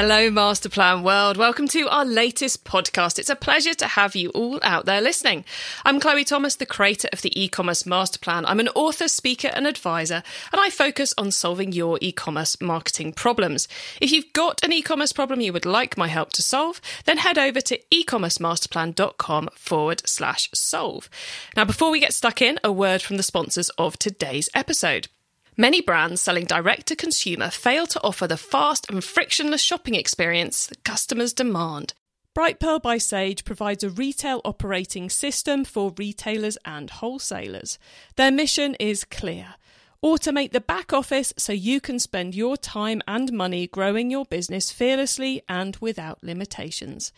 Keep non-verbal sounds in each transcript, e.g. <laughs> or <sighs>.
Hello, Masterplan World. Welcome to our latest podcast. It's a pleasure to have you all out there listening. I'm Chloe Thomas, the creator of the e-commerce Masterplan. I'm an author, speaker, and advisor, and I focus on solving your e-commerce marketing problems. If you've got an e-commerce problem you would like my help to solve, then head over to ecommercemasterplan.com forward slash solve. Now, before we get stuck in, a word from the sponsors of today's episode. Many brands selling direct to consumer fail to offer the fast and frictionless shopping experience that customers demand. Brightpearl by Sage provides a retail operating system for retailers and wholesalers. Their mission is clear automate the back office so you can spend your time and money growing your business fearlessly and without limitations.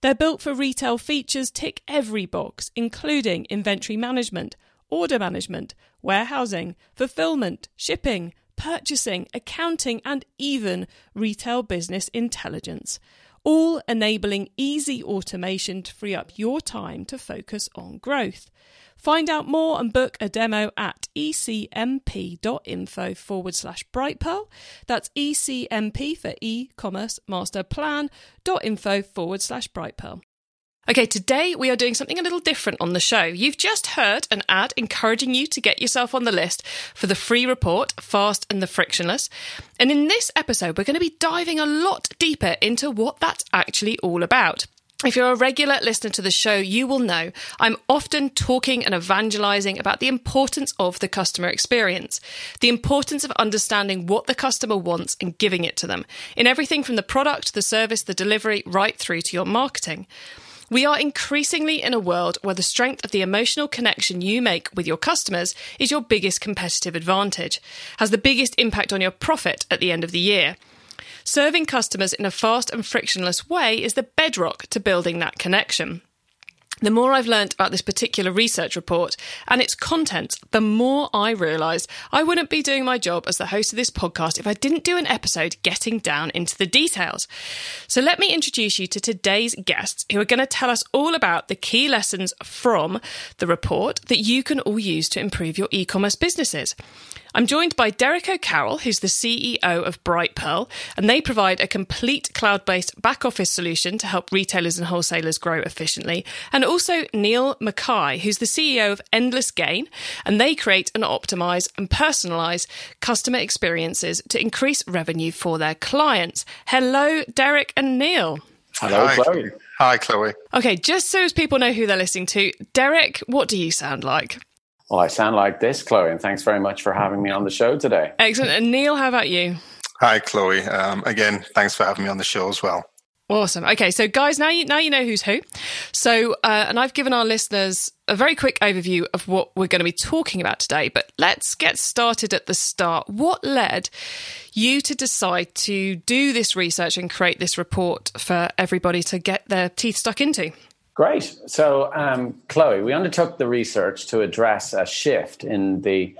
They're built for retail features tick every box, including inventory management order management, warehousing, fulfillment, shipping, purchasing, accounting, and even retail business intelligence, all enabling easy automation to free up your time to focus on growth. Find out more and book a demo at ecmp.info forward slash brightpearl. That's ecmp for e-commerce master plan.info forward slash brightpearl. Okay, today we are doing something a little different on the show. You've just heard an ad encouraging you to get yourself on the list for the free report, Fast and the Frictionless. And in this episode, we're going to be diving a lot deeper into what that's actually all about. If you're a regular listener to the show, you will know I'm often talking and evangelizing about the importance of the customer experience, the importance of understanding what the customer wants and giving it to them in everything from the product, the service, the delivery, right through to your marketing. We are increasingly in a world where the strength of the emotional connection you make with your customers is your biggest competitive advantage, has the biggest impact on your profit at the end of the year. Serving customers in a fast and frictionless way is the bedrock to building that connection. The more I've learnt about this particular research report and its contents, the more I realised I wouldn't be doing my job as the host of this podcast if I didn't do an episode getting down into the details. So let me introduce you to today's guests who are going to tell us all about the key lessons from the report that you can all use to improve your e-commerce businesses. I'm joined by Derek O'Carroll, who's the CEO of Brightpearl, and they provide a complete cloud based back office solution to help retailers and wholesalers grow efficiently. And also Neil McKay, who's the CEO of Endless Gain, and they create and optimize and personalize customer experiences to increase revenue for their clients. Hello, Derek and Neil. Hello, Hi. Chloe. Hi, Chloe. Okay, just so as people know who they're listening to, Derek, what do you sound like? Well, I sound like this, Chloe, and thanks very much for having me on the show today. Excellent. And Neil, how about you? Hi, Chloe. Um, again, thanks for having me on the show as well. Awesome. Okay, so guys, now you now you know who's who. So, uh, and I've given our listeners a very quick overview of what we're going to be talking about today. But let's get started at the start. What led you to decide to do this research and create this report for everybody to get their teeth stuck into? Great. So, um, Chloe, we undertook the research to address a shift in the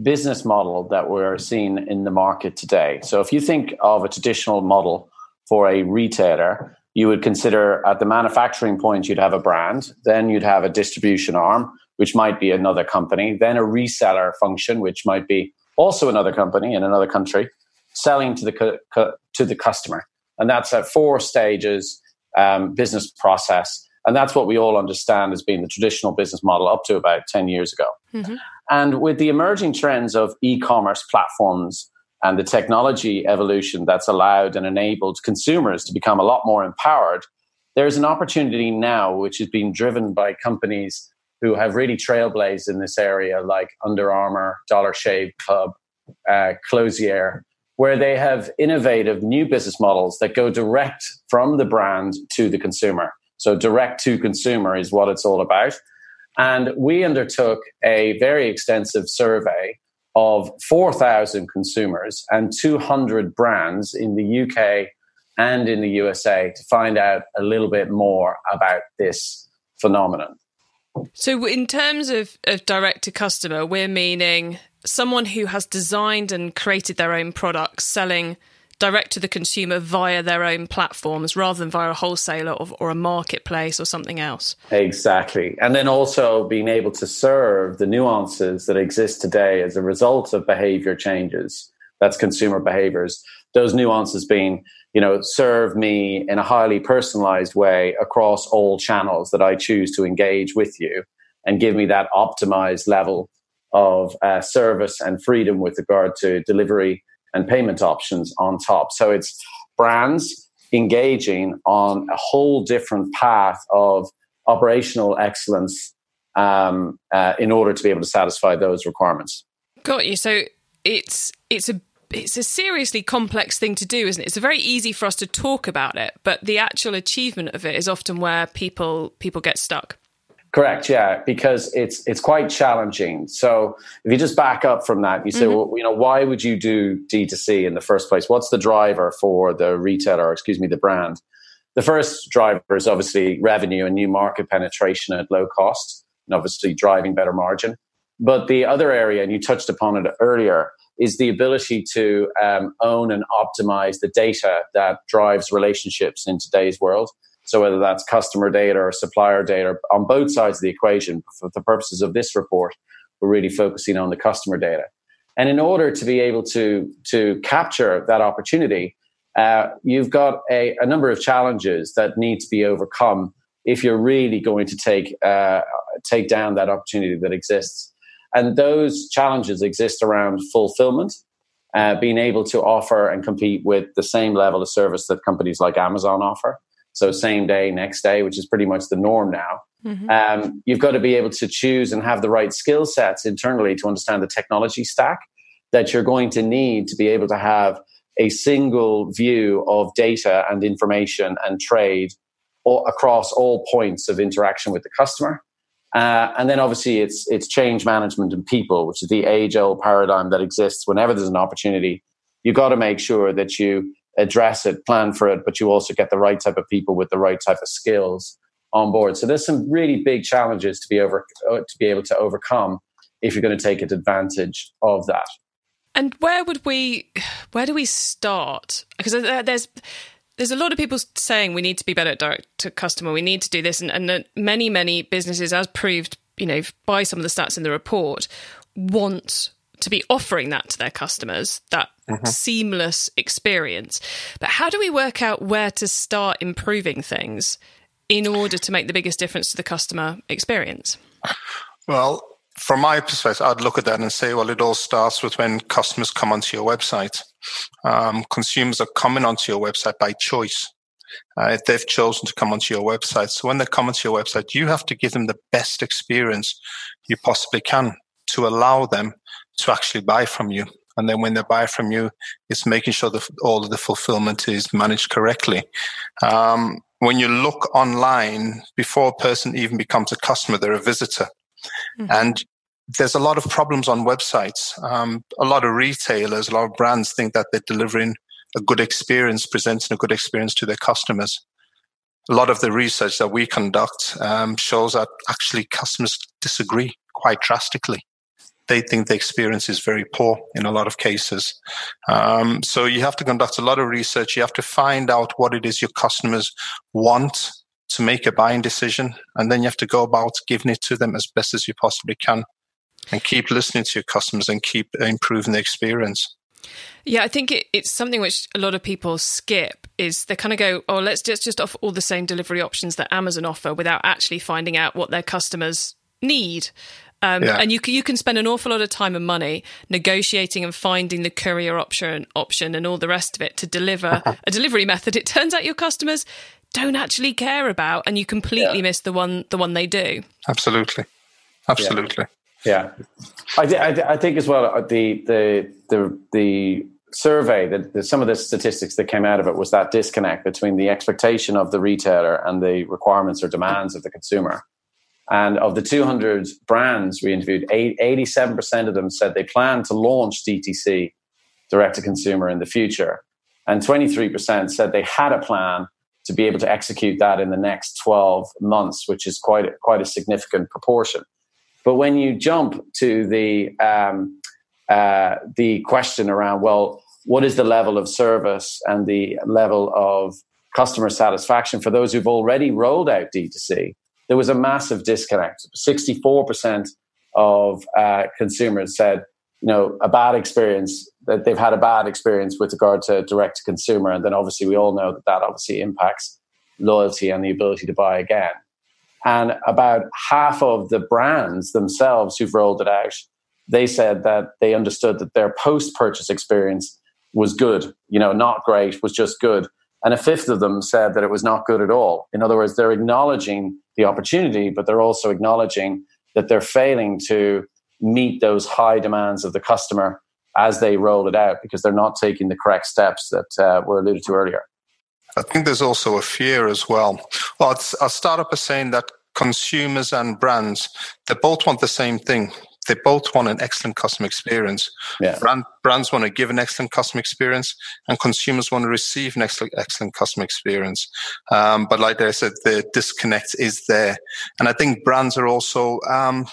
business model that we're seeing in the market today. So, if you think of a traditional model for a retailer, you would consider at the manufacturing point, you'd have a brand, then you'd have a distribution arm, which might be another company, then a reseller function, which might be also another company in another country, selling to the, cu- to the customer. And that's at four stages um, business process and that's what we all understand as being the traditional business model up to about 10 years ago. Mm-hmm. And with the emerging trends of e commerce platforms and the technology evolution that's allowed and enabled consumers to become a lot more empowered, there's an opportunity now which is being driven by companies who have really trailblazed in this area, like Under Armour, Dollar Shave Club, uh, Glossier, where they have innovative new business models that go direct from the brand to the consumer. So direct to consumer is what it's all about. And we undertook a very extensive survey of 4,000 consumers and 200 brands in the UK and in the USA to find out a little bit more about this phenomenon. So, in terms of, of direct to customer, we're meaning someone who has designed and created their own products selling direct to the consumer via their own platforms rather than via a wholesaler or, or, a marketplace or something else. Exactly. And then also being able to serve the nuances that exist today as a result of behavior changes. That's consumer behaviors. Those nuances being, you know, serve me in a highly personalized way across all channels that I choose to engage with you and give me that optimized level of uh, service and freedom with regard to delivery and payment options on top. So it's brands engaging on a whole different path of operational excellence um, uh, in order to be able to satisfy those requirements. Got you. So it's it's a it's a seriously complex thing to do, isn't it? It's very easy for us to talk about it, but the actual achievement of it is often where people people get stuck. Correct, yeah, because it's it's quite challenging. So if you just back up from that, you say, mm-hmm. well, you know, why would you do D2C in the first place? What's the driver for the retailer, excuse me, the brand? The first driver is obviously revenue and new market penetration at low cost, and obviously driving better margin. But the other area, and you touched upon it earlier, is the ability to um, own and optimize the data that drives relationships in today's world. So whether that's customer data or supplier data on both sides of the equation, for the purposes of this report, we're really focusing on the customer data. And in order to be able to, to capture that opportunity, uh, you've got a, a, number of challenges that need to be overcome if you're really going to take, uh, take down that opportunity that exists. And those challenges exist around fulfillment, uh, being able to offer and compete with the same level of service that companies like Amazon offer. So same day, next day, which is pretty much the norm now. Mm-hmm. Um, you've got to be able to choose and have the right skill sets internally to understand the technology stack that you're going to need to be able to have a single view of data and information and trade all, across all points of interaction with the customer. Uh, and then obviously it's it's change management and people, which is the age old paradigm that exists whenever there's an opportunity. You've got to make sure that you address it, plan for it, but you also get the right type of people with the right type of skills on board. So there's some really big challenges to be over uh, to be able to overcome if you're going to take advantage of that. And where would we where do we start? Because there's there's a lot of people saying we need to be better at direct to customer. We need to do this, and, and many many businesses, as proved, you know, by some of the stats in the report, want to be offering that to their customers, that mm-hmm. seamless experience. But how do we work out where to start improving things in order to make the biggest difference to the customer experience? Well, from my perspective, I'd look at that and say, well, it all starts with when customers come onto your website. Um, consumers are coming onto your website by choice. Uh, they've chosen to come onto your website. So when they come onto your website, you have to give them the best experience you possibly can to allow them to actually buy from you. And then when they buy from you, it's making sure that all of the fulfillment is managed correctly. Um, when you look online, before a person even becomes a customer, they're a visitor. Mm-hmm. And there's a lot of problems on websites. Um, a lot of retailers, a lot of brands think that they're delivering a good experience, presenting a good experience to their customers. A lot of the research that we conduct um, shows that actually customers disagree quite drastically they think the experience is very poor in a lot of cases. Um, so you have to conduct a lot of research. You have to find out what it is your customers want to make a buying decision. And then you have to go about giving it to them as best as you possibly can and keep listening to your customers and keep improving the experience. Yeah, I think it, it's something which a lot of people skip is they kind of go, oh, let's just, just offer all the same delivery options that Amazon offer without actually finding out what their customers need. Um, yeah. And you can, you can spend an awful lot of time and money negotiating and finding the courier option option and all the rest of it to deliver <laughs> a delivery method. It turns out your customers don't actually care about, and you completely yeah. miss the one the one they do. Absolutely, absolutely. Yeah, yeah. I, th- I, th- I, think as well uh, the the the the survey that some of the statistics that came out of it was that disconnect between the expectation of the retailer and the requirements or demands of the consumer. And of the 200 brands we interviewed, 87% of them said they plan to launch DTC, direct to consumer, in the future. And 23% said they had a plan to be able to execute that in the next 12 months, which is quite a, quite a significant proportion. But when you jump to the um, uh, the question around, well, what is the level of service and the level of customer satisfaction for those who've already rolled out D2C? There was a massive disconnect. 64% of uh, consumers said, you know, a bad experience, that they've had a bad experience with regard to direct to consumer. And then obviously we all know that that obviously impacts loyalty and the ability to buy again. And about half of the brands themselves who've rolled it out, they said that they understood that their post purchase experience was good, you know, not great, was just good. And a fifth of them said that it was not good at all. In other words, they're acknowledging the opportunity, but they're also acknowledging that they're failing to meet those high demands of the customer as they roll it out because they're not taking the correct steps that uh, were alluded to earlier. I think there's also a fear as well. Well, I'll start up by saying that consumers and brands, they both want the same thing. They both want an excellent customer experience. Yeah. Brand, brands want to give an excellent customer experience, and consumers want to receive an excellent, excellent customer experience. Um, but like I said, the disconnect is there, and I think brands are also um,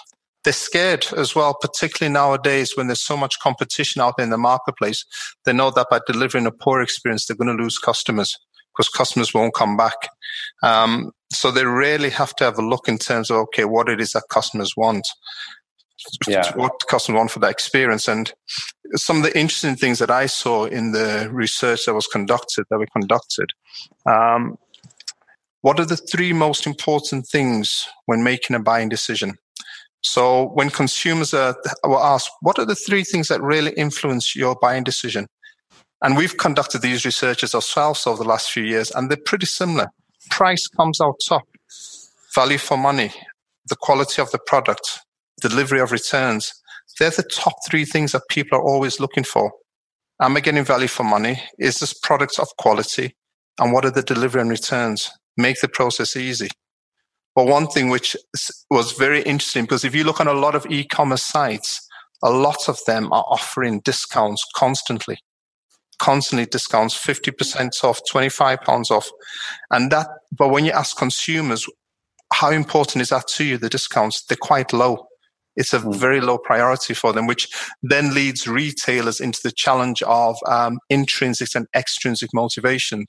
they're scared as well, particularly nowadays when there's so much competition out there in the marketplace. They know that by delivering a poor experience, they're going to lose customers because customers won't come back. Um, so they really have to have a look in terms of, okay, what it is that customers want. Yeah. What customers want for that experience. And some of the interesting things that I saw in the research that was conducted, that we conducted, um, what are the three most important things when making a buying decision? So when consumers are, were asked, what are the three things that really influence your buying decision? And we've conducted these researches ourselves over the last few years, and they're pretty similar. Price comes out top, value for money, the quality of the product, delivery of returns. They're the top three things that people are always looking for. Am I getting value for money? Is this product of quality? And what are the delivery and returns? Make the process easy. But one thing which was very interesting, because if you look on a lot of e-commerce sites, a lot of them are offering discounts constantly constantly discounts 50% off 25 pounds off and that but when you ask consumers how important is that to you the discounts they're quite low it's a mm. very low priority for them which then leads retailers into the challenge of um, intrinsic and extrinsic motivation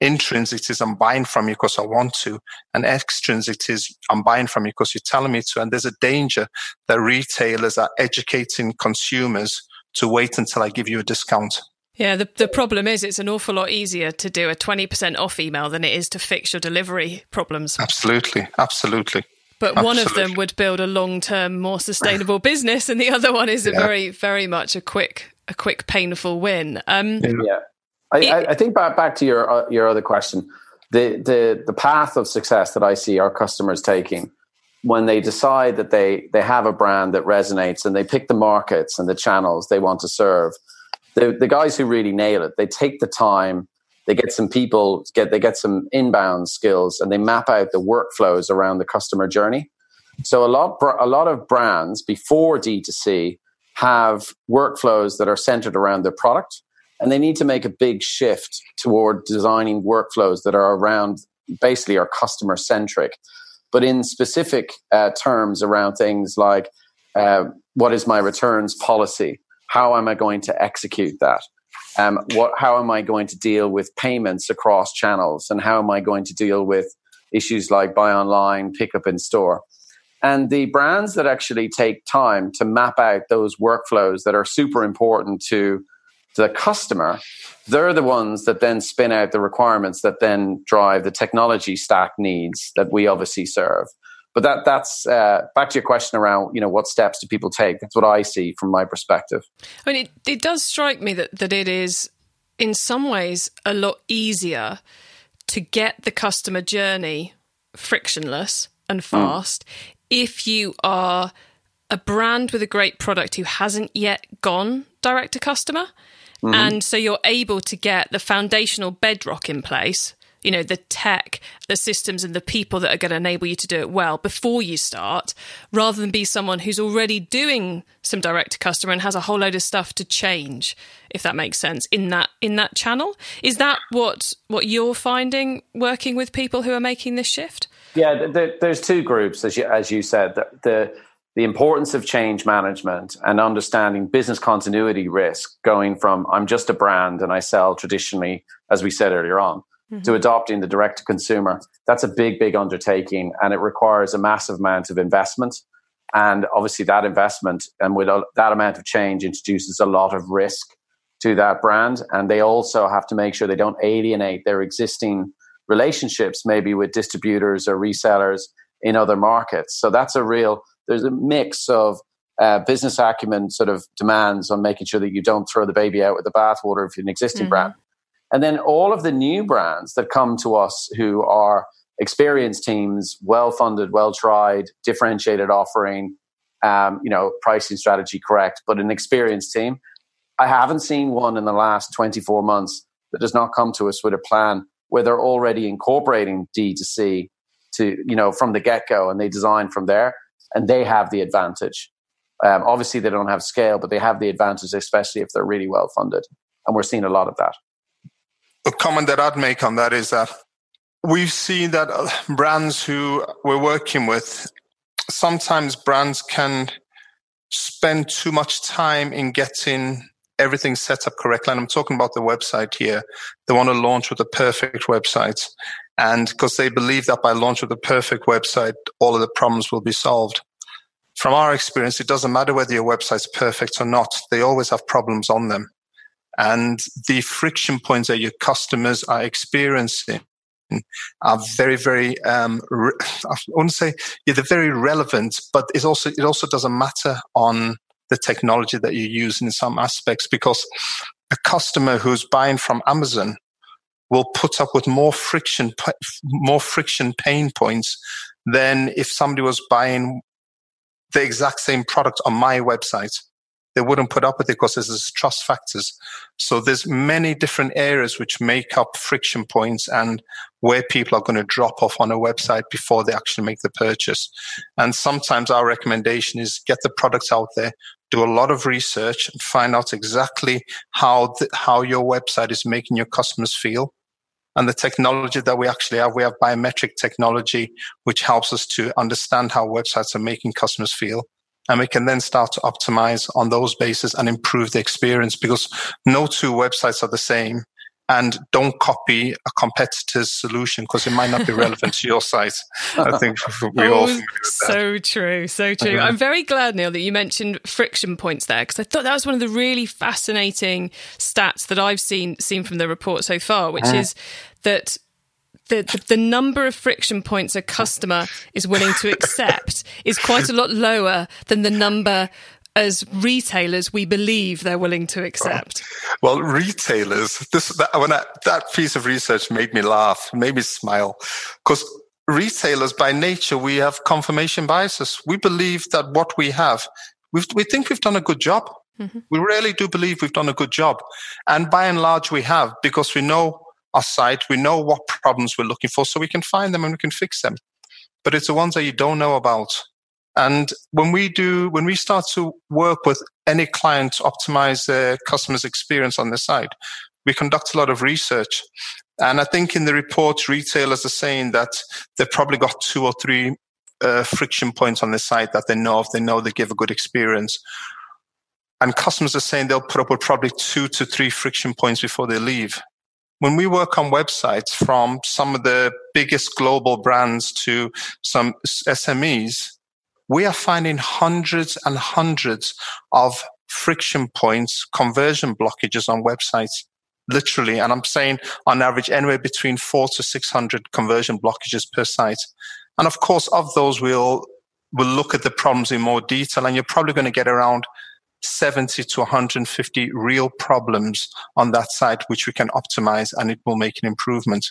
intrinsic is i'm buying from you because i want to and extrinsic is i'm buying from you because you're telling me to and there's a danger that retailers are educating consumers to wait until i give you a discount yeah, the, the problem is it's an awful lot easier to do a 20% off email than it is to fix your delivery problems. Absolutely. Absolutely. But Absolutely. one of them would build a long term, more sustainable <laughs> business, and the other one is a yeah. very, very much a quick, a quick, painful win. Um, yeah. I, it, I, think back, back to your, uh, your other question. The, the, the path of success that I see our customers taking when they decide that they, they have a brand that resonates and they pick the markets and the channels they want to serve – the, the guys who really nail it, they take the time, they get some people, get they get some inbound skills, and they map out the workflows around the customer journey. So a lot a lot of brands before D2C have workflows that are centered around their product, and they need to make a big shift toward designing workflows that are around basically are customer centric, but in specific uh, terms around things like uh, what is my returns policy how am I going to execute that? Um, what, how am I going to deal with payments across channels? And how am I going to deal with issues like buy online, pick up in store? And the brands that actually take time to map out those workflows that are super important to the customer, they're the ones that then spin out the requirements that then drive the technology stack needs that we obviously serve but that that's uh, back to your question around you know what steps do people take that's what i see from my perspective i mean it, it does strike me that, that it is in some ways a lot easier to get the customer journey frictionless and hmm. fast mm. if you are a brand with a great product who hasn't yet gone direct to customer mm-hmm. and so you're able to get the foundational bedrock in place you know, the tech, the systems, and the people that are going to enable you to do it well before you start, rather than be someone who's already doing some direct to customer and has a whole load of stuff to change, if that makes sense, in that in that channel. Is that what what you're finding working with people who are making this shift? Yeah, there's two groups, as you as you said. The, the the importance of change management and understanding business continuity risk going from I'm just a brand and I sell traditionally, as we said earlier on, mm-hmm. to adopting the direct to consumer. That's a big, big undertaking and it requires a massive amount of investment. And obviously, that investment and with that amount of change introduces a lot of risk to that brand. And they also have to make sure they don't alienate their existing relationships, maybe with distributors or resellers in other markets. So that's a real there's a mix of uh, business acumen sort of demands on making sure that you don't throw the baby out with the bathwater if you're an existing mm-hmm. brand. And then all of the new brands that come to us who are experienced teams, well funded, well tried, differentiated offering, um, you know, pricing strategy correct, but an experienced team. I haven't seen one in the last 24 months that does not come to us with a plan where they're already incorporating D2C to, you know, from the get go and they design from there and they have the advantage. Um, obviously, they don't have scale, but they have the advantage, especially if they're really well funded. And we're seeing a lot of that. A comment that I'd make on that is that we've seen that uh, brands who we're working with, sometimes brands can spend too much time in getting everything set up correctly. And I'm talking about the website here. They want to launch with a perfect website. And because they believe that by launch with a perfect website, all of the problems will be solved. From our experience, it doesn't matter whether your website's perfect or not. They always have problems on them. And the friction points that your customers are experiencing are very, very, um, re- <sighs> I want to say, yeah, they're very relevant, but it also, it also doesn't matter on the technology that you use in some aspects because a customer who's buying from Amazon will put up with more friction, more friction pain points than if somebody was buying the exact same product on my website. They wouldn't put up with it because there's trust factors. So there's many different areas which make up friction points and where people are going to drop off on a website before they actually make the purchase. And sometimes our recommendation is get the products out there, do a lot of research and find out exactly how the, how your website is making your customers feel and the technology that we actually have we have biometric technology which helps us to understand how websites are making customers feel and we can then start to optimize on those bases and improve the experience because no two websites are the same and don't copy a competitor's solution because it might not be <laughs> relevant to your site. I think we oh, all so true, so true. I'm very glad, Neil, that you mentioned friction points there because I thought that was one of the really fascinating stats that I've seen seen from the report so far, which mm. is that the, the, the, number of friction points a customer is willing to accept is quite a lot lower than the number as retailers we believe they're willing to accept? Well, retailers, this that, when I, that piece of research made me laugh, made me smile, because retailers by nature we have confirmation biases. We believe that what we have, we we think we've done a good job. Mm-hmm. We really do believe we've done a good job, and by and large we have because we know our site, we know what problems we're looking for, so we can find them and we can fix them. But it's the ones that you don't know about and when we do, when we start to work with any client to optimize their customers' experience on the site, we conduct a lot of research. And I think in the report, retailers are saying that they've probably got two or three uh, friction points on the site that they know of. They know they give a good experience. And customers are saying they'll put up with probably two to three friction points before they leave. When we work on websites from some of the biggest global brands to some SMEs, we are finding hundreds and hundreds of friction points, conversion blockages on websites, literally. And I'm saying on average, anywhere between four to 600 conversion blockages per site. And of course, of those, we'll, we'll look at the problems in more detail and you're probably going to get around 70 to 150 real problems on that site, which we can optimize and it will make an improvement.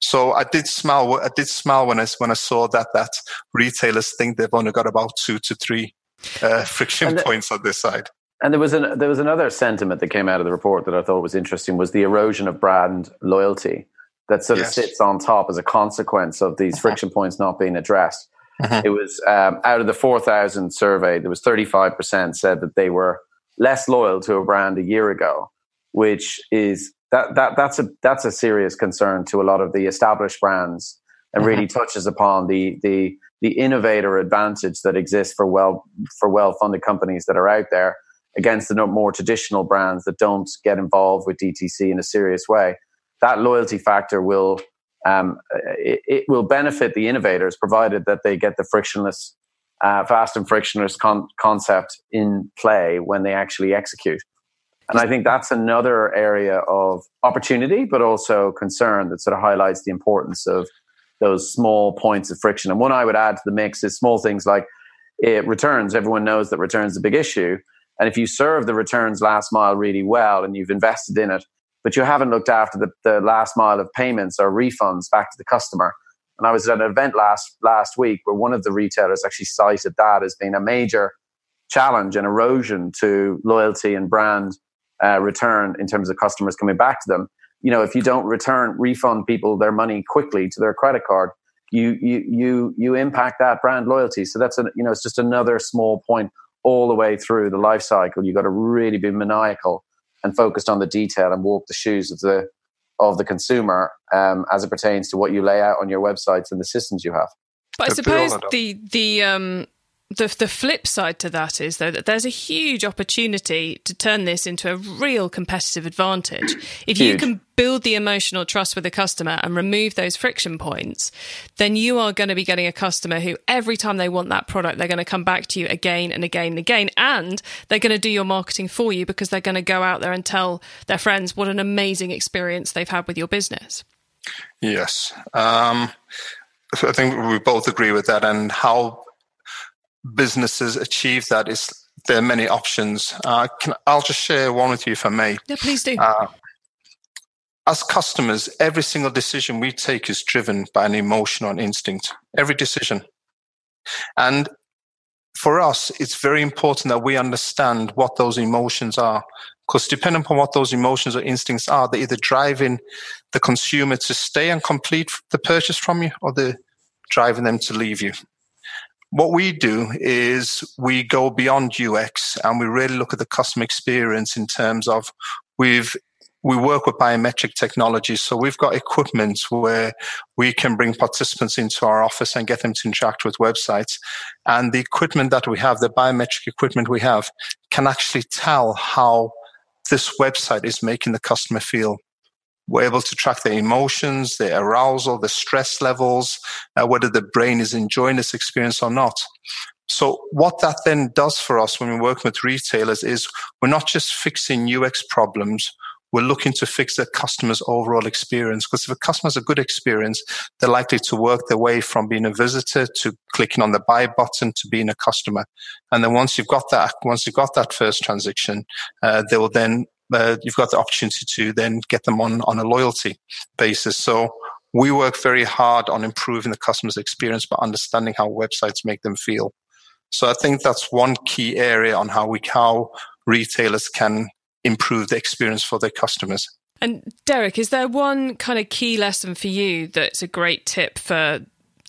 So I did smile. I did smile when I when I saw that that retailers think they've only got about two to three uh, <laughs> friction the, points on this side. And there was an there was another sentiment that came out of the report that I thought was interesting was the erosion of brand loyalty that sort yes. of sits on top as a consequence of these uh-huh. friction points not being addressed. Uh-huh. It was um, out of the four thousand survey, there was thirty five percent said that they were less loyal to a brand a year ago, which is that that that's a that's a serious concern to a lot of the established brands and really mm-hmm. touches upon the the the innovator advantage that exists for well for well funded companies that are out there against the more traditional brands that don't get involved with DTC in a serious way. That loyalty factor will um, it, it, will benefit the innovators provided that they get the frictionless, uh, fast and frictionless con- concept in play when they actually execute. And I think that's another area of opportunity, but also concern that sort of highlights the importance of those small points of friction. And one I would add to the mix is small things like it returns. Everyone knows that returns a big issue. And if you serve the returns last mile really well and you've invested in it, but you haven't looked after the, the last mile of payments or refunds back to the customer. And I was at an event last last week where one of the retailers actually cited that as being a major challenge and erosion to loyalty and brand uh, return in terms of customers coming back to them. You know, if you don't return refund people their money quickly to their credit card, you you you you impact that brand loyalty. So that's a you know it's just another small point all the way through the life cycle. You've got to really be maniacal and focused on the detail and walk the shoes of the of the consumer um, as it pertains to what you lay out on your websites and the systems you have. But I suppose the the um, the the flip side to that is though that there's a huge opportunity to turn this into a real competitive advantage. If huge. you can build the emotional trust with the customer and remove those friction points, then you are going to be getting a customer who every time they want that product, they're going to come back to you again and again and again, and they're going to do your marketing for you because they're going to go out there and tell their friends what an amazing experience they've had with your business. Yes. Um, I think we both agree with that, and how businesses achieve that is there are many options. Uh, can, I'll just share one with you if I may. Yeah, please do. Uh, as customers, every single decision we take is driven by an emotion or an instinct. Every decision. And for us, it's very important that we understand what those emotions are. Because depending upon what those emotions or instincts are, they're either driving the consumer to stay and complete the purchase from you or they're driving them to leave you what we do is we go beyond UX and we really look at the customer experience in terms of we've we work with biometric technology. So we've got equipment where we can bring participants into our office and get them to interact with websites. And the equipment that we have, the biometric equipment we have, can actually tell how this website is making the customer feel. We're able to track their emotions, their arousal, the stress levels, uh, whether the brain is enjoying this experience or not. So what that then does for us when we're working with retailers is we're not just fixing UX problems. We're looking to fix the customer's overall experience. Because if a customer has a good experience, they're likely to work their way from being a visitor to clicking on the buy button to being a customer. And then once you've got that, once you've got that first transaction, uh, they will then uh, you've got the opportunity to then get them on, on a loyalty basis. So we work very hard on improving the customer's experience by understanding how websites make them feel. So I think that's one key area on how we how retailers can improve the experience for their customers. And Derek, is there one kind of key lesson for you that's a great tip for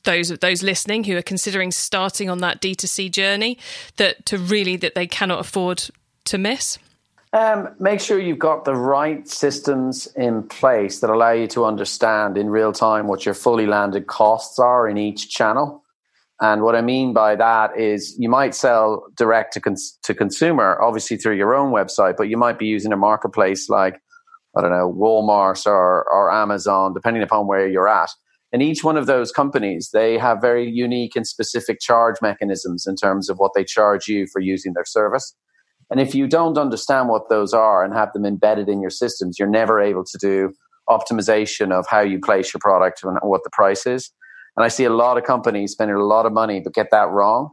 those those listening who are considering starting on that D2C journey that to really that they cannot afford to miss? Um, make sure you've got the right systems in place that allow you to understand in real time what your fully landed costs are in each channel. And what I mean by that is you might sell direct to, cons- to consumer, obviously through your own website, but you might be using a marketplace like, I don't know, Walmart or, or Amazon, depending upon where you're at. And each one of those companies, they have very unique and specific charge mechanisms in terms of what they charge you for using their service. And if you don't understand what those are and have them embedded in your systems, you're never able to do optimization of how you place your product and what the price is. And I see a lot of companies spending a lot of money but get that wrong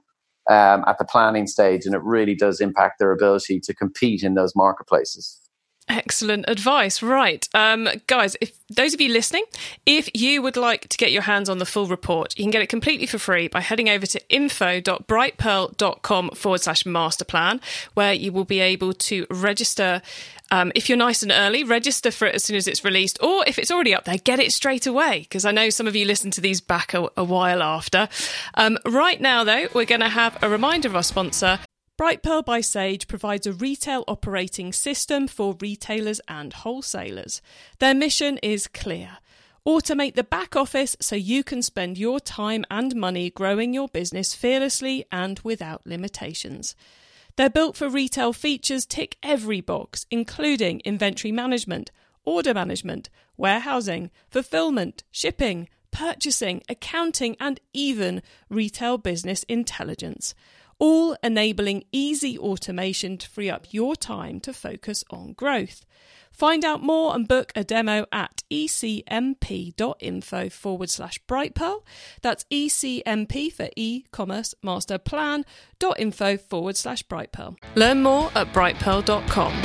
um, at the planning stage, and it really does impact their ability to compete in those marketplaces. Excellent advice. Right. Um, guys, if those of you listening, if you would like to get your hands on the full report, you can get it completely for free by heading over to info.brightpearl.com forward slash masterplan, where you will be able to register. Um, if you're nice and early, register for it as soon as it's released, or if it's already up there, get it straight away, because I know some of you listen to these back a, a while after. Um, right now, though, we're going to have a reminder of our sponsor, Brightpearl by Sage provides a retail operating system for retailers and wholesalers. Their mission is clear Automate the back office so you can spend your time and money growing your business fearlessly and without limitations. Their built for retail features tick every box, including inventory management, order management, warehousing, fulfillment, shipping, purchasing, accounting, and even retail business intelligence, all enabling easy automation to free up your time to focus on growth. Find out more and book a demo at ecmp.info forward slash brightpearl. That's ecmp for e-commerce master plan.info forward slash brightpearl. Learn more at brightpearl.com.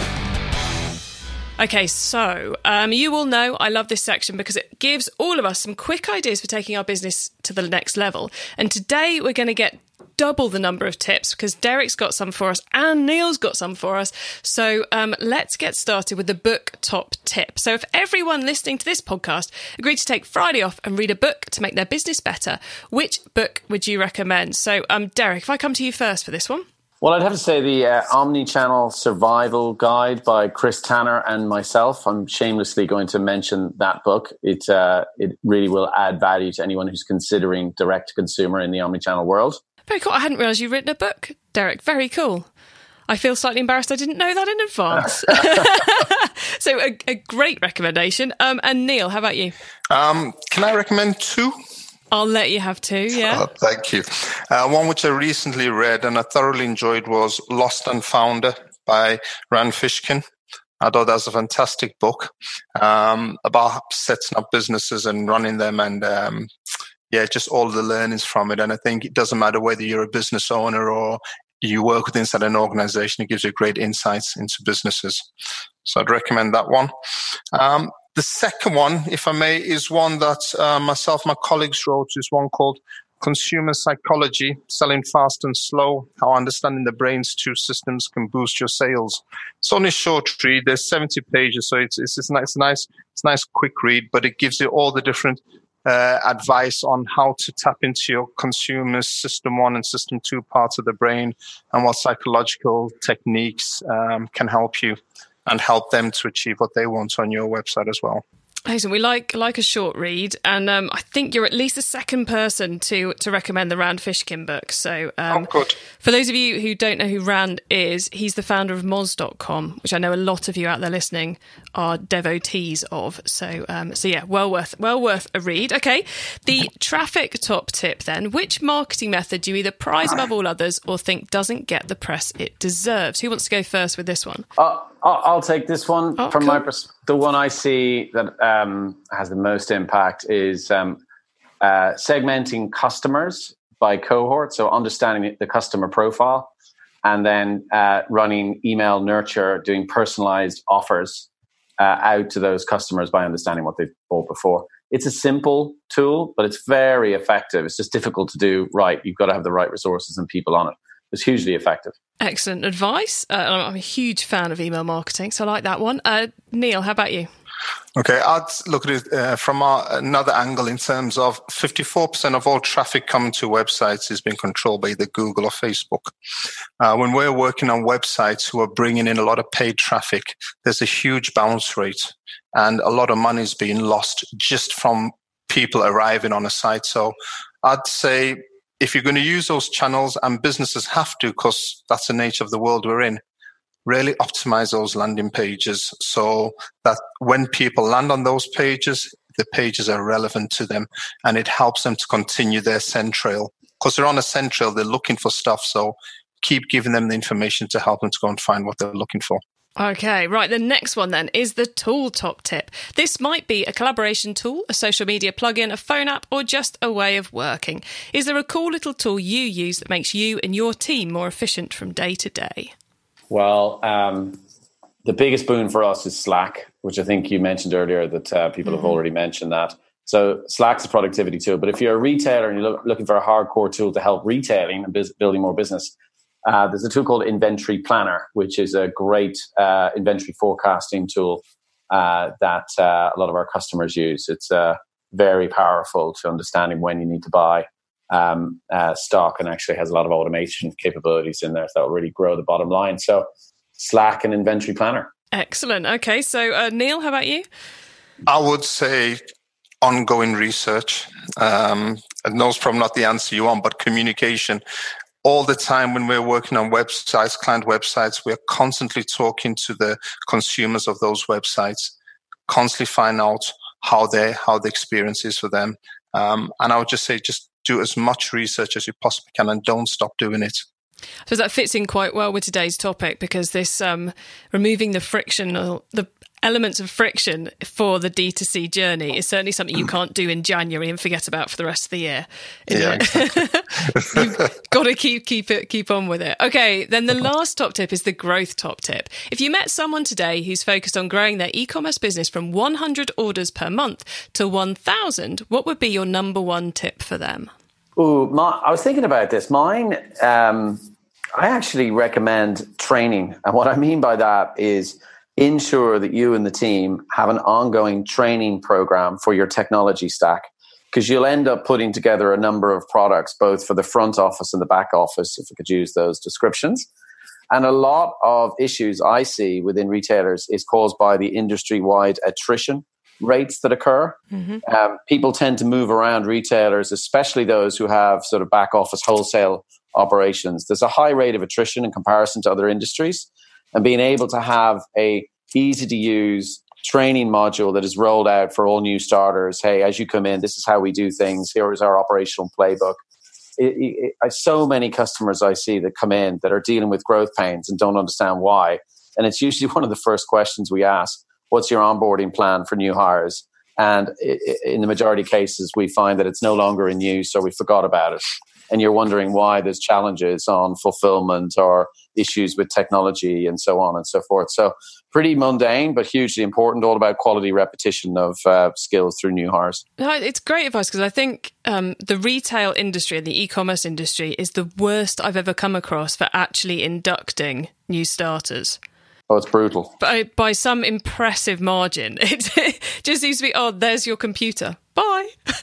Okay, so um, you will know I love this section because it gives all of us some quick ideas for taking our business to the next level. And today we're going to get double the number of tips because Derek's got some for us and Neil's got some for us. So um, let's get started with the book top tip. So if everyone listening to this podcast agreed to take Friday off and read a book to make their business better, which book would you recommend? So, um, Derek, if I come to you first for this one. Well, I'd have to say the uh, Omni-Channel Survival Guide by Chris Tanner and myself. I'm shamelessly going to mention that book. It uh, it really will add value to anyone who's considering direct to consumer in the omni-channel world. Very cool. I hadn't realised you'd written a book, Derek. Very cool. I feel slightly embarrassed I didn't know that in advance. <laughs> <laughs> so, a, a, great recommendation. Um, and Neil, how about you? Um, can I recommend two? I'll let you have two, yeah. Oh, thank you. Uh, one which I recently read and I thoroughly enjoyed was Lost and Founder by Rand Fishkin. I thought that was a fantastic book um, about setting up businesses and running them and um, yeah, just all the learnings from it. And I think it doesn't matter whether you're a business owner or you work with inside an organization, it gives you great insights into businesses. So I'd recommend that one. Um, the second one, if I may, is one that uh, myself, my colleagues wrote, is one called Consumer Psychology, Selling Fast and Slow, How Understanding the Brain's Two Systems Can Boost Your Sales. It's only a short read. There's 70 pages, so it's, it's, it's, nice, it's nice, it's nice quick read, but it gives you all the different uh, advice on how to tap into your consumer's system one and system two parts of the brain and what psychological techniques um, can help you and help them to achieve what they want on your website as well. Listen, we like like a short read, and um, I think you're at least the second person to to recommend the Rand Fishkin book. So, um, oh, good. For those of you who don't know who Rand is, he's the founder of Moz.com, which I know a lot of you out there listening are devotees of. So, um, so yeah, well worth well worth a read. Okay, the traffic top tip then: which marketing method do you either prize above all others or think doesn't get the press it deserves? Who wants to go first with this one? Uh, I'll take this one oh, from cool. my perspective. The one I see that um, has the most impact is um, uh, segmenting customers by cohort. So understanding the customer profile and then uh, running email nurture, doing personalized offers uh, out to those customers by understanding what they've bought before. It's a simple tool, but it's very effective. It's just difficult to do right. You've got to have the right resources and people on it was hugely effective. Excellent advice. Uh, I'm a huge fan of email marketing, so I like that one. Uh, Neil, how about you? Okay, I'd look at it uh, from our, another angle in terms of 54% of all traffic coming to websites is being controlled by either Google or Facebook. Uh, when we're working on websites who are bringing in a lot of paid traffic, there's a huge bounce rate and a lot of money is being lost just from people arriving on a site. So I'd say if you're going to use those channels and businesses have to because that's the nature of the world we're in really optimize those landing pages so that when people land on those pages the pages are relevant to them and it helps them to continue their scent trail because they're on a scent trail they're looking for stuff so keep giving them the information to help them to go and find what they're looking for Okay, right. The next one then is the tool top tip. This might be a collaboration tool, a social media plugin, a phone app, or just a way of working. Is there a cool little tool you use that makes you and your team more efficient from day to day? Well, um, the biggest boon for us is Slack, which I think you mentioned earlier that uh, people mm-hmm. have already mentioned that. So Slack's a productivity tool, but if you're a retailer and you're looking for a hardcore tool to help retailing and biz- building more business, uh, there's a tool called Inventory Planner, which is a great uh, inventory forecasting tool uh, that uh, a lot of our customers use. It's uh, very powerful to understanding when you need to buy um, uh, stock and actually has a lot of automation capabilities in there that will really grow the bottom line. So, Slack and Inventory Planner. Excellent. Okay, so Neil, how about you? I would say ongoing research. Um, and those probably not the answer you want, but communication. All the time when we're working on websites, client websites, we're constantly talking to the consumers of those websites, constantly find out how they how the experience is for them. Um, and I would just say, just do as much research as you possibly can, and don't stop doing it. So that fits in quite well with today's topic because this um, removing the friction, the elements of friction for the D2C journey is certainly something you <clears throat> can't do in January and forget about for the rest of the year. Yeah, exactly. <laughs> You've got to keep keep it keep on with it. Okay, then the last top tip is the growth top tip. If you met someone today who's focused on growing their e-commerce business from 100 orders per month to 1000, what would be your number one tip for them? Ooh, my, I was thinking about this. Mine um, I actually recommend training. And what I mean by that is ensure that you and the team have an ongoing training program for your technology stack because you'll end up putting together a number of products both for the front office and the back office if we could use those descriptions. And a lot of issues i see within retailers is caused by the industry-wide attrition rates that occur. Mm-hmm. um, people tend to move around retailers especially those who have sort of back office wholesale operations. There's a high rate of attrition in comparison to other industries and being able to have a easy to use training module that is rolled out for all new starters. Hey, as you come in, this is how we do things. Here is our operational playbook. It, it, it, so many customers I see that come in that are dealing with growth pains and don't understand why. And it's usually <laughs> one of the first questions we ask What's your onboarding plan for new hires? And in the majority of cases, we find that it's no longer in use or we forgot about it. And you're wondering why there's challenges on fulfillment or issues with technology and so on and so forth. So pretty mundane, but hugely important. All about quality repetition of uh, skills through new hires. No, it's great advice because I think um, the retail industry and the e-commerce industry is the worst I've ever come across for actually inducting new starters. Oh, it's brutal. By, by some impressive margin. <laughs> It just seems to be, oh, there's your computer. <laughs>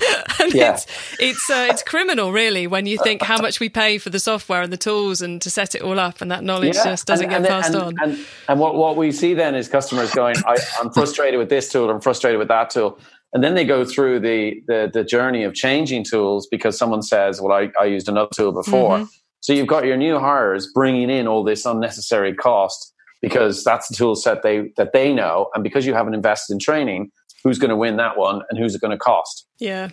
Yeah. it's it's uh, it's criminal, really, when you think how much we pay for the software and the tools and to set it all up, and that knowledge yeah. just doesn't and, get and, passed and, on. And, and what, what we see then is customers going, I, am frustrated with this tool, I'm frustrated with that tool. And then they go through the, the, the journey of changing tools because someone says, well, I, I used another tool before. Mm-hmm. So you've got your new hires bringing in all this unnecessary cost because that's the tool set they that they know and because you haven't invested in training who's going to win that one and who's it going to cost yeah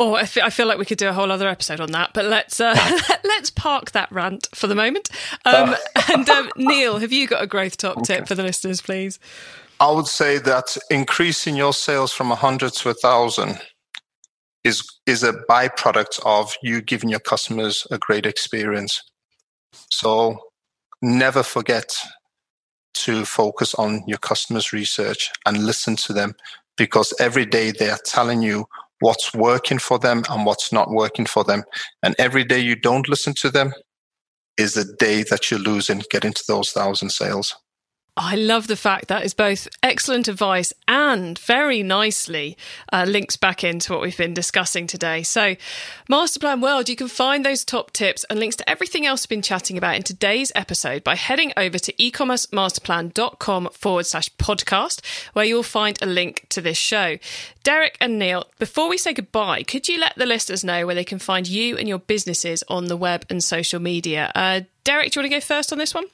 Oh, I feel, I feel like we could do a whole other episode on that, but let's uh, <laughs> <laughs> let's park that rant for the moment. Um, oh. <laughs> and um, Neil, have you got a growth top okay. tip for the listeners, please? I would say that increasing your sales from a hundred to a thousand is is a byproduct of you giving your customers a great experience. So never forget to focus on your customers' research and listen to them because every day they are telling you what's working for them and what's not working for them. And every day you don't listen to them is a day that you lose in getting to those thousand sales. I love the fact that is both excellent advice and very nicely uh, links back into what we've been discussing today. So, Masterplan World, you can find those top tips and links to everything else we've been chatting about in today's episode by heading over to ecommercemasterplan.com forward slash podcast, where you'll find a link to this show. Derek and Neil, before we say goodbye, could you let the listeners know where they can find you and your businesses on the web and social media? Uh, Derek, do you want to go first on this one?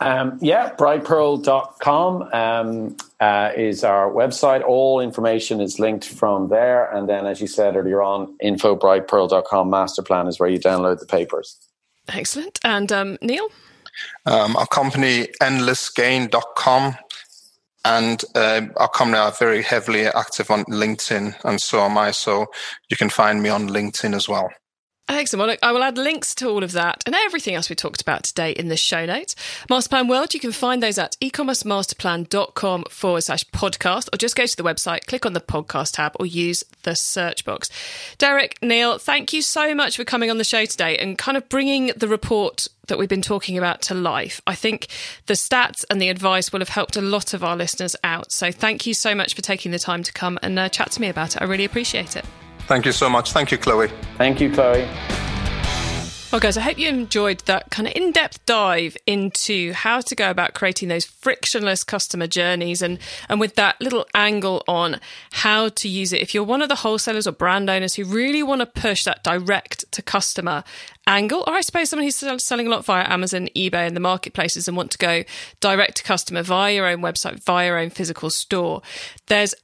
Um, yeah, brightpearl.com um, uh, is our website. All information is linked from there. And then, as you said earlier on, infobrightpearl.com master plan is where you download the papers. Excellent. And um, Neil? Um, our company, endlessgain.com. And uh, our company are very heavily active on LinkedIn, and so am I. So you can find me on LinkedIn as well. Excellent. Well, I will add links to all of that and everything else we talked about today in the show notes. Masterplan World, you can find those at ecommercemasterplan.com forward slash podcast, or just go to the website, click on the podcast tab, or use the search box. Derek, Neil, thank you so much for coming on the show today and kind of bringing the report that we've been talking about to life. I think the stats and the advice will have helped a lot of our listeners out. So thank you so much for taking the time to come and uh, chat to me about it. I really appreciate it. Thank you so much. Thank you, Chloe. Thank you, Chloe. Well, guys, I hope you enjoyed that kind of in depth dive into how to go about creating those frictionless customer journeys and, and with that little angle on how to use it. If you're one of the wholesalers or brand owners who really want to push that direct to customer angle, or I suppose someone who's selling a lot via Amazon, eBay, and the marketplaces and want to go direct to customer via your own website, via your own physical store, there's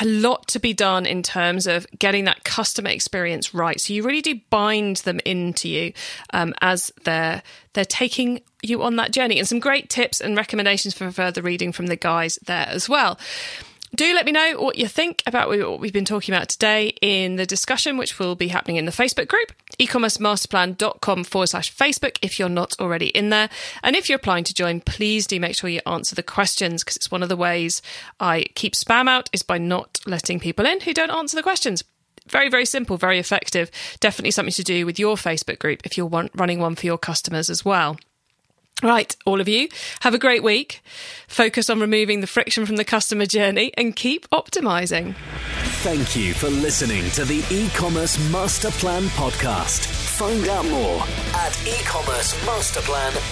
a lot to be done in terms of getting that customer experience right. So you really do bind them into you um, as they're they're taking you on that journey, and some great tips and recommendations for further reading from the guys there as well. Do let me know what you think about what we've been talking about today in the discussion, which will be happening in the Facebook group, ecommercemasterplan.com forward slash Facebook, if you're not already in there. And if you're applying to join, please do make sure you answer the questions because it's one of the ways I keep spam out is by not letting people in who don't answer the questions. Very very simple very effective. Definitely something to do with your facebook group if you're running one for your customers as well Right, all of you, have a great week. Focus on removing the friction from the customer journey and keep optimizing. Thank you for listening to the e-commerce master plan podcast. Find out more at ecommercemasterplan.com.